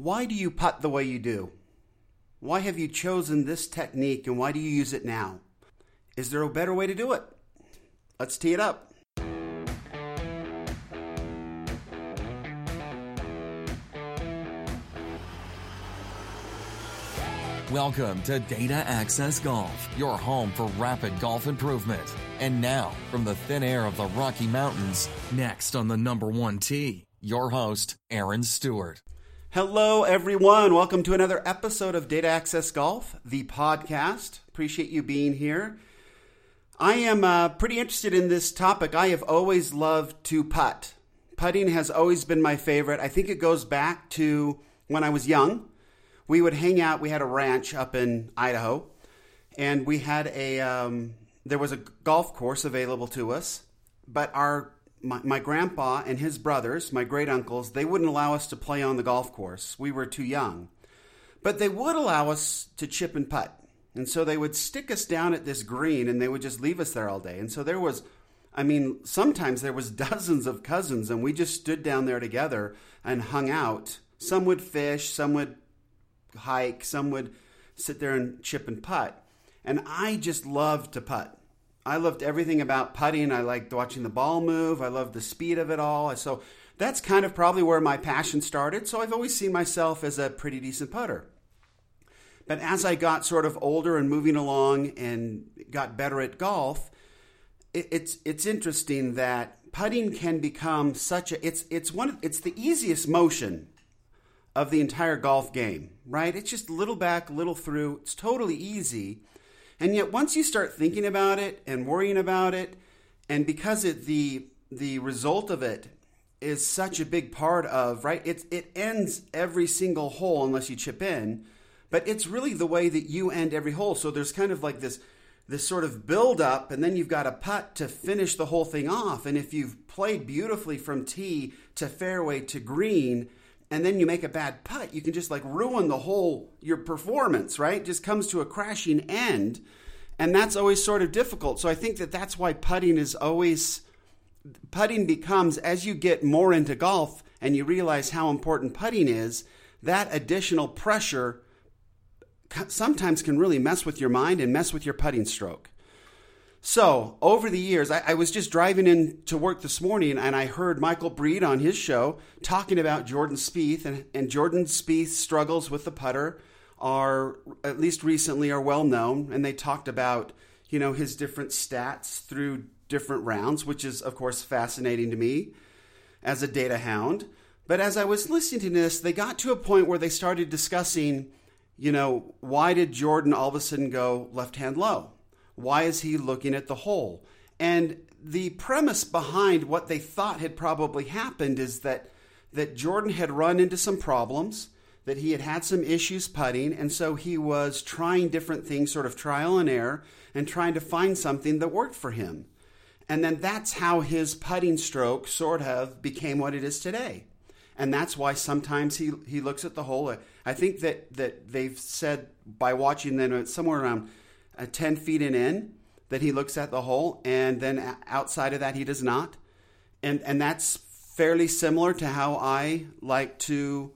Why do you putt the way you do? Why have you chosen this technique and why do you use it now? Is there a better way to do it? Let's tee it up. Welcome to Data Access Golf, your home for rapid golf improvement. And now, from the thin air of the Rocky Mountains, next on the number one tee, your host, Aaron Stewart. Hello, everyone. Welcome to another episode of Data Access Golf, the podcast. Appreciate you being here. I am uh, pretty interested in this topic. I have always loved to putt. Putting has always been my favorite. I think it goes back to when I was young. We would hang out. We had a ranch up in Idaho, and we had a um, there was a golf course available to us, but our my, my grandpa and his brothers, my great uncles, they wouldn't allow us to play on the golf course. We were too young. But they would allow us to chip and putt. And so they would stick us down at this green and they would just leave us there all day. And so there was I mean, sometimes there was dozens of cousins and we just stood down there together and hung out. Some would fish, some would hike, some would sit there and chip and putt. And I just loved to putt. I loved everything about putting. I liked watching the ball move. I loved the speed of it all. So that's kind of probably where my passion started. So I've always seen myself as a pretty decent putter. But as I got sort of older and moving along and got better at golf, it, it's it's interesting that putting can become such a it's it's one it's the easiest motion of the entire golf game, right? It's just a little back, a little through. It's totally easy. And yet, once you start thinking about it and worrying about it, and because it, the the result of it is such a big part of right, it it ends every single hole unless you chip in, but it's really the way that you end every hole. So there's kind of like this this sort of build up, and then you've got a putt to finish the whole thing off. And if you've played beautifully from tee to fairway to green, and then you make a bad putt, you can just like ruin the whole your performance, right? Just comes to a crashing end, and that's always sort of difficult. So I think that that's why putting is always putting becomes as you get more into golf and you realize how important putting is, that additional pressure sometimes can really mess with your mind and mess with your putting stroke. So, over the years, I, I, was just driving in to work this morning and I heard Michael Breed on his show talking about Jordan Spieth. And, and Jordan Spieth's struggles with the putter are, at least recently, are well known. And they talked about, you know, his different stats through different rounds, which is, of course, fascinating to me as a data hound. But as I was listening to this, they got to a point where they started discussing, you know, why did Jordan all of a sudden go left hand low? Why is he looking at the hole? And the premise behind what they thought had probably happened is that that Jordan had run into some problems, that he had had some issues putting, and so he was trying different things, sort of trial and error, and trying to find something that worked for him. And then that's how his putting stroke sort of became what it is today. And that's why sometimes he, he looks at the hole. I think that, that they've said by watching them somewhere around uh, 10 feet and in that he looks at the hole, and then outside of that, he does not. And, and that's fairly similar to how I like to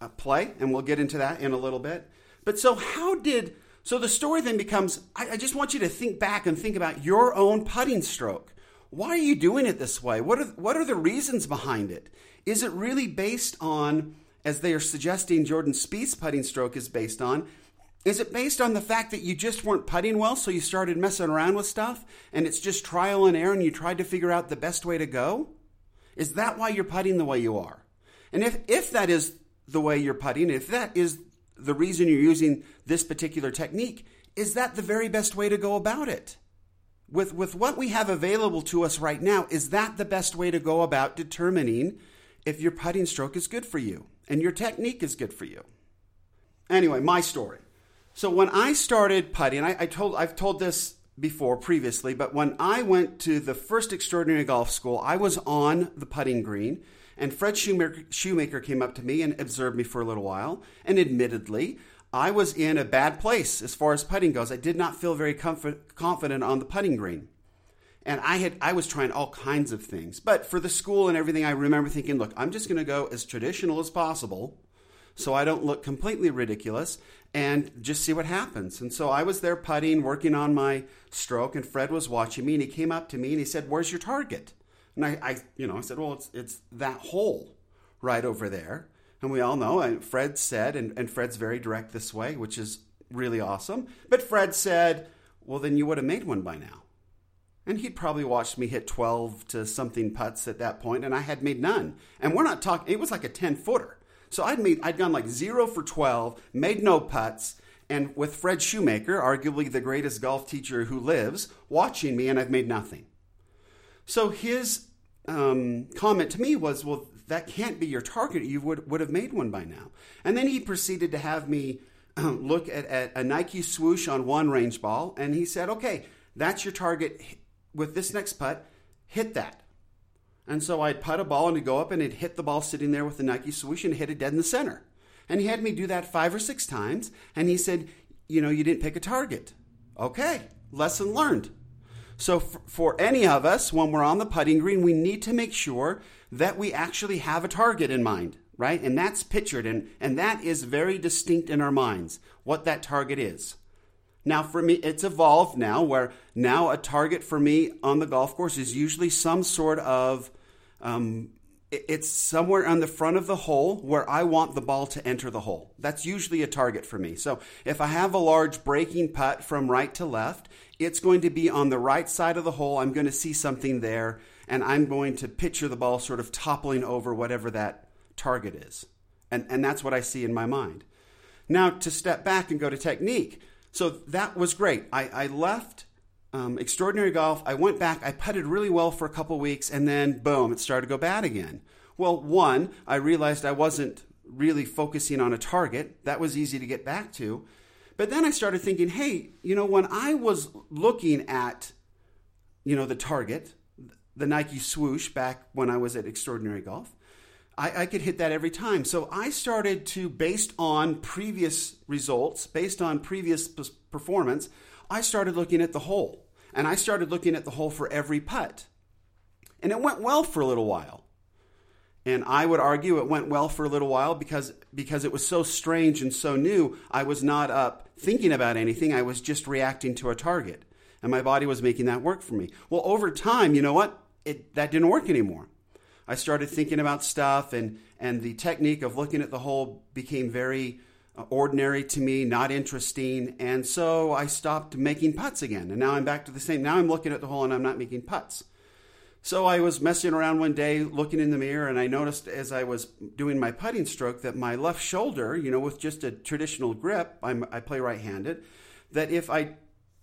uh, play, and we'll get into that in a little bit. But so, how did. So the story then becomes I, I just want you to think back and think about your own putting stroke. Why are you doing it this way? What are, what are the reasons behind it? Is it really based on, as they are suggesting Jordan Spieth's putting stroke is based on, is it based on the fact that you just weren't putting well, so you started messing around with stuff, and it's just trial and error, and you tried to figure out the best way to go? Is that why you're putting the way you are? And if, if that is the way you're putting, if that is the reason you're using this particular technique, is that the very best way to go about it? With, with what we have available to us right now, is that the best way to go about determining if your putting stroke is good for you and your technique is good for you? Anyway, my story. So when I started putting, I, I told I've told this before previously, but when I went to the first extraordinary golf school, I was on the putting green, and Fred Shoemaker, Shoemaker came up to me and observed me for a little while. And admittedly, I was in a bad place as far as putting goes. I did not feel very comfort, confident on the putting green. And I had I was trying all kinds of things. But for the school and everything, I remember thinking, look, I'm just going to go as traditional as possible so I don't look completely ridiculous and just see what happens. And so I was there putting, working on my stroke, and Fred was watching me, and he came up to me and he said, "Where's your target?" And I, I you know, I said, "Well, it's it's that hole right over there." And we all know, and Fred said, and, and Fred's very direct this way, which is really awesome. But Fred said, "Well, then you would have made one by now." And he'd probably watched me hit 12 to something putts at that point, and I had made none. And we're not talking, it was like a 10 footer. So I'd made I'd gone like zero for twelve, made no putts, and with Fred Shoemaker, arguably the greatest golf teacher who lives, watching me, and I've made nothing. So his um, comment to me was, "Well, that can't be your target. You would would have made one by now." And then he proceeded to have me look at, at a Nike swoosh on one range ball, and he said, "Okay, that's your target. With this next putt, hit that." And so I'd putt a ball and it'd go up and it'd hit the ball sitting there with the Nike swoosh and hit it dead in the center. And he had me do that five or six times. And he said, You know, you didn't pick a target. Okay, lesson learned. So, for any of us, when we're on the putting green, we need to make sure that we actually have a target in mind, right? And that's pictured, and, and that is very distinct in our minds, what that target is. Now, for me, it's evolved now where now a target for me on the golf course is usually some sort of um, it's somewhere on the front of the hole where I want the ball to enter the hole. That's usually a target for me. So if I have a large breaking putt from right to left, it's going to be on the right side of the hole. I'm going to see something there, and I'm going to picture the ball sort of toppling over whatever that target is. And, and that's what I see in my mind. Now, to step back and go to technique. So that was great. I, I left um, extraordinary golf. I went back, I putted really well for a couple weeks, and then boom, it started to go bad again. Well, one, I realized I wasn't really focusing on a target. That was easy to get back to. But then I started thinking, hey, you know, when I was looking at, you know, the target, the Nike swoosh back when I was at Extraordinary Golf, I, I, could hit that every time. So I started to, based on previous results, based on previous performance, I started looking at the hole. And I started looking at the hole for every putt. And it went well for a little while. And I would argue it went well for a little while because because it was so strange and so new, I was not up thinking about anything. I was just reacting to a target. And my body was making that work for me. Well, over time, you know what? It that didn't work anymore. I started thinking about stuff and and the technique of looking at the hole became very Uh, ordinary to me, not interesting, and so I stopped making putts again. And now I'm back to the same. Now I'm looking at the hole and I'm not making putts. So I was messing around one day, looking in the mirror, and I noticed as I was doing my putting stroke that my left shoulder, you know, with just a traditional grip, I'm, I play right-handed, that if I,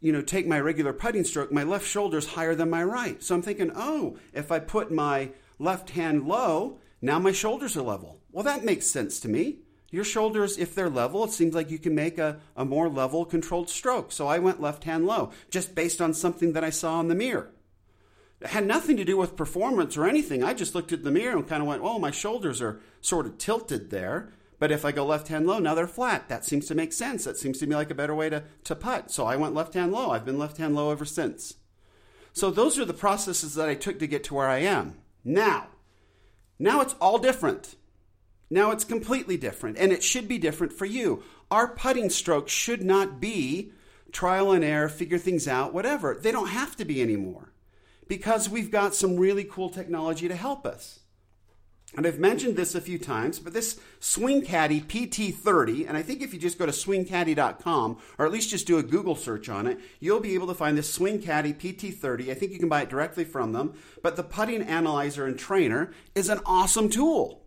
you know, take my regular putting stroke, my left shoulder is higher than my right. So I'm thinking, oh, if I put my left hand low, now my shoulders are level. Well, that makes sense to me. Your shoulders, if they're level, it seems like you can make a, a more level, controlled stroke. So I went left hand low, just based on something that I saw in the mirror. It had nothing to do with performance or anything. I just looked at the mirror and kind of went, oh, my shoulders are sort of tilted there. But if I go left hand low, now they're flat. That seems to make sense. That seems to me like a better way to, to putt. So I went left hand low. I've been left hand low ever since. So those are the processes that I took to get to where I am. Now, now it's all different. Now it's completely different, and it should be different for you. Our putting strokes should not be trial and error, figure things out, whatever. They don't have to be anymore because we've got some really cool technology to help us. And I've mentioned this a few times, but this Swing Caddy PT30, and I think if you just go to swingcaddy.com, or at least just do a Google search on it, you'll be able to find this Swing Caddy PT30. I think you can buy it directly from them, but the putting analyzer and trainer is an awesome tool.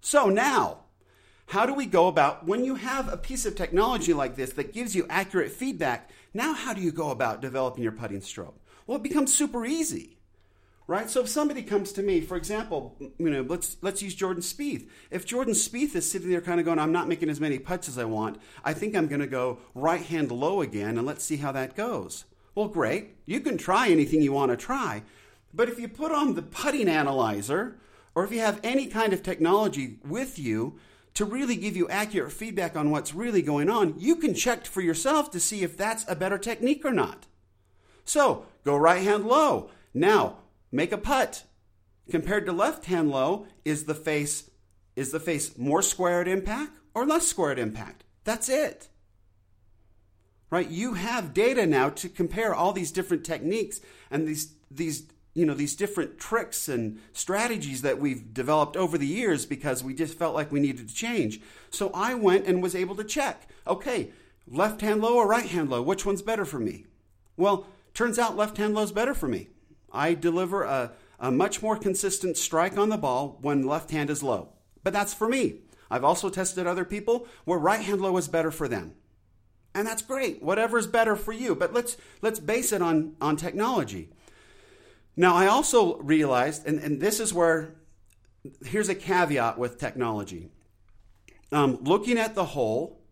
So now, how do we go about when you have a piece of technology like this that gives you accurate feedback? Now, how do you go about developing your putting stroke? Well, it becomes super easy. Right? So if somebody comes to me, for example, you know, let's let's use Jordan Spieth. If Jordan Spieth is sitting there kind of going, I'm not making as many putts as I want, I think I'm going to go right hand low again and let's see how that goes. Well, great. You can try anything you want to try. But if you put on the putting analyzer or if you have any kind of technology with you to really give you accurate feedback on what's really going on, you can check for yourself to see if that's a better technique or not. So go right hand low. Now make a putt. Compared to left hand low, is the face is the face more square at impact or less square at impact. That's it. Right? You have data now to compare all these different techniques and these these you know these different tricks and strategies that we've developed over the years because we just felt like we needed to change. So I went and was able to check. Okay, left hand low or right hand low, which one's better for me? Well, turns out left hand low is better for me. I deliver a, a much more consistent strike on the ball when left hand is low. But that's for me. I've also tested other people where right hand low is better for them. And that's great. Whatever's better for you. But let's let's base it on, on technology. Now I also realized, and, and this is where here's a caveat with technology. Um, looking at the hole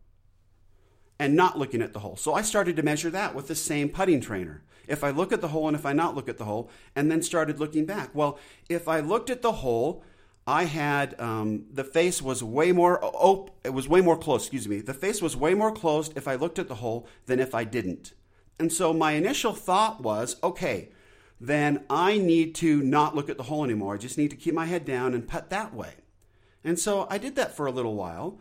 and not looking at the hole. So I started to measure that with the same putting trainer. If I look at the hole and if I not look at the hole, and then started looking back. Well, if I looked at the hole, I had um, the face was way more oh it was way more closed. Excuse me. The face was way more closed if I looked at the hole than if I didn't. And so my initial thought was, okay, then I need to not look at the hole anymore. I just need to keep my head down and putt that way. And so I did that for a little while,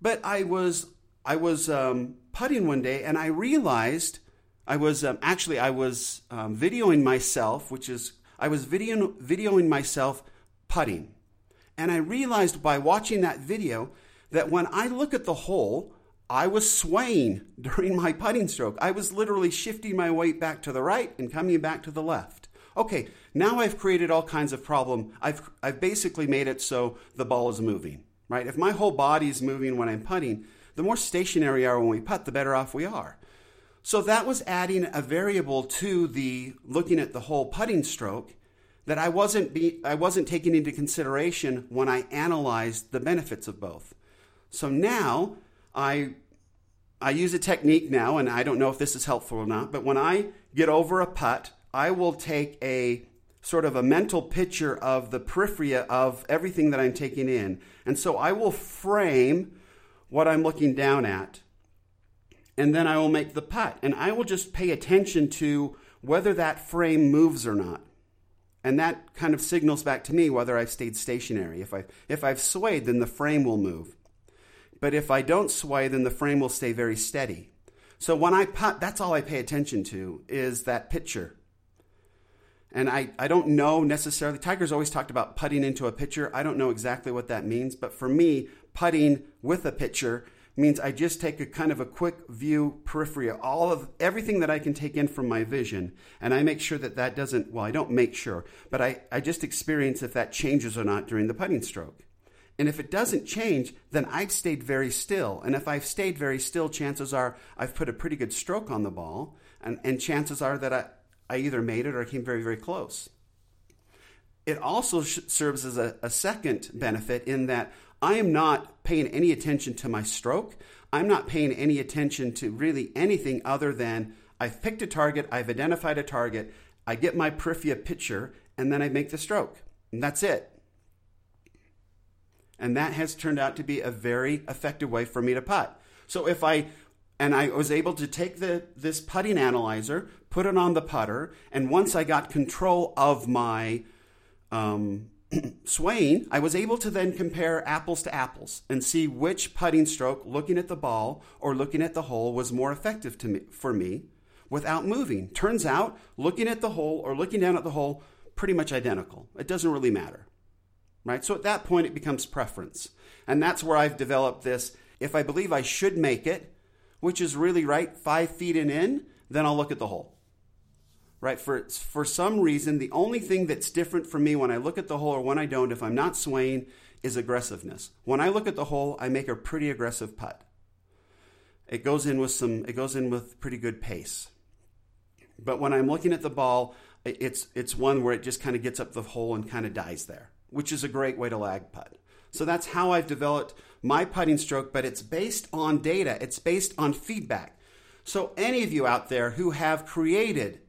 but I was I was um, putting one day and I realized I was um, actually I was um, videoing myself, which is I was video, videoing myself putting, and I realized by watching that video that when I look at the hole, I was swaying during my putting stroke. I was literally shifting my weight back to the right and coming back to the left. Okay, now I've created all kinds of problem. I've I've basically made it so the ball is moving, right? If my whole body is moving when I'm putting, the more stationary we are when we putt, the better off we are. So that was adding a variable to the looking at the whole putting stroke that I wasn't be, I wasn't taking into consideration when I analyzed the benefits of both. So now I I use a technique now, and I don't know if this is helpful or not, but when I get over a putt, I will take a sort of a mental picture of the periphery of everything that I'm taking in. And so I will frame what I'm looking down at. And then I will make the putt. And I will just pay attention to whether that frame moves or not. And that kind of signals back to me whether I've stayed stationary. If, I, if I've swayed, then the frame will move. But if I don't sway, then the frame will stay very steady. So when I putt, that's all I pay attention to is that picture. And I, I don't know necessarily, Tiger's always talked about putting into a pitcher. I don't know exactly what that means, but for me, putting with a pitcher means I just take a kind of a quick view periphery all of everything that I can take in from my vision. And I make sure that that doesn't, well, I don't make sure, but I, I just experience if that changes or not during the putting stroke. And if it doesn't change, then I've stayed very still. And if I've stayed very still, chances are I've put a pretty good stroke on the ball. And, and chances are that I, I either made it or I came very, very close. It also sh- serves as a, a second benefit in that I am not paying any attention to my stroke. I'm not paying any attention to really anything other than I've picked a target, I've identified a target, I get my periphery picture, and then I make the stroke. And that's it. And that has turned out to be a very effective way for me to putt. So if I and I was able to take the this putting analyzer, put it on the putter, and once I got control of my um, swaying, I was able to then compare apples to apples and see which putting stroke, looking at the ball or looking at the hole, was more effective to me, for me without moving. Turns out, looking at the hole or looking down at the hole, pretty much identical. It doesn't really matter. Right? So at that point, it becomes preference. And that's where I've developed this. If I believe I should make it, which is really right, five feet and in, then I'll look at the hole right? For, for some reason, the only thing that's different for me when I look at the hole or when I don't, if I'm not swaying, is aggressiveness. When I look at the hole, I make a pretty aggressive putt. It goes in with some, it goes in with pretty good pace. But when I'm looking at the ball, it's, it's one where it just kind of gets up the hole and kind of dies there, which is a great way to lag putt. So that's how I've developed my putting stroke, but it's based on data. It's based on feedback. So any of you out there who have created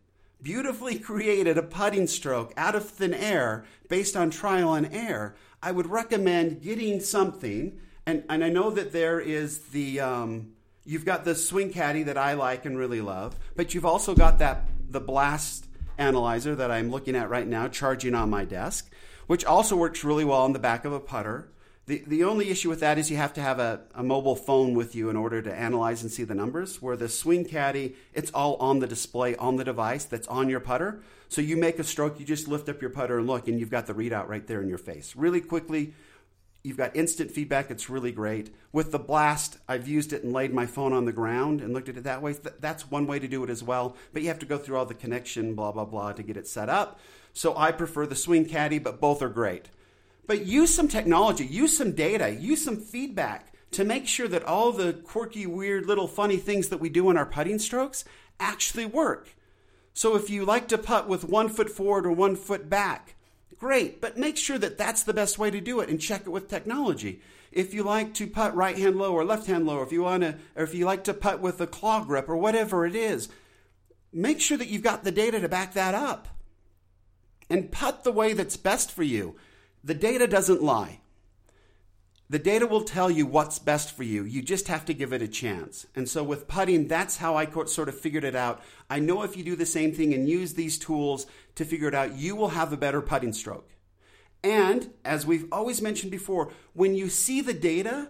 beautifully created a putting stroke out of thin air based on trial and error, I would recommend getting something. And, and I know that there is the, um, you've got the swing caddy that I like and really love, but you've also got that, the blast analyzer that I'm looking at right now, charging on my desk, which also works really well on the back of a putter. The, the only issue with that is you have to have a, a mobile phone with you in order to analyze and see the numbers. Where the Swing Caddy, it's all on the display on the device that's on your putter. So you make a stroke, you just lift up your putter and look, and you've got the readout right there in your face. Really quickly, you've got instant feedback. It's really great. With the Blast, I've used it and laid my phone on the ground and looked at it that way. That's one way to do it as well. But you have to go through all the connection, blah, blah, blah, to get it set up. So I prefer the Swing Caddy, but both are great. But use some technology, use some data, use some feedback to make sure that all the quirky, weird, little funny things that we do in our putting strokes actually work. So if you like to putt with one foot forward or one foot back, great, but make sure that that's the best way to do it and check it with technology. If you like to putt right hand low or left hand low, if you want to, or if you like to putt with a claw grip or whatever it is, make sure that you've got the data to back that up. And putt the way that's best for you. The data doesn't lie. The data will tell you what's best for you. You just have to give it a chance. And so with putting, that's how I sort of figured it out. I know if you do the same thing and use these tools to figure it out, you will have a better putting stroke. And as we've always mentioned before, when you see the data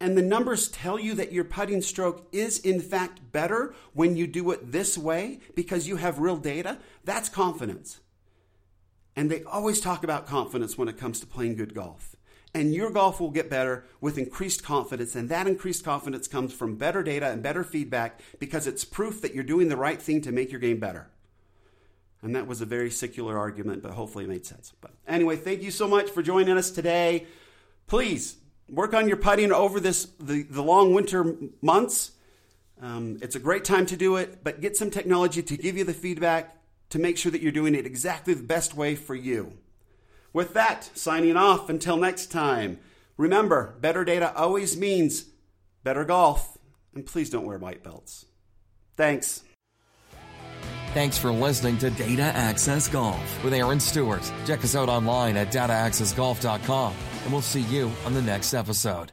and the numbers tell you that your putting stroke is in fact better when you do it this way because you have real data, that's confidence. And they always talk about confidence when it comes to playing good golf. And your golf will get better with increased confidence. And that increased confidence comes from better data and better feedback because it's proof that you're doing the right thing to make your game better. And that was a very secular argument, but hopefully it made sense. But anyway, thank you so much for joining us today. Please work on your putting over this the, the long winter months. Um, it's a great time to do it, but get some technology to give you the feedback to make sure that you're doing it exactly the best way for you. With that, signing off until next time. Remember, better data always means better golf, and please don't wear white belts. Thanks. Thanks for listening to Data Access Golf with Aaron Stewart. Check us out online at dataaccessgolf.com, and we'll see you on the next episode.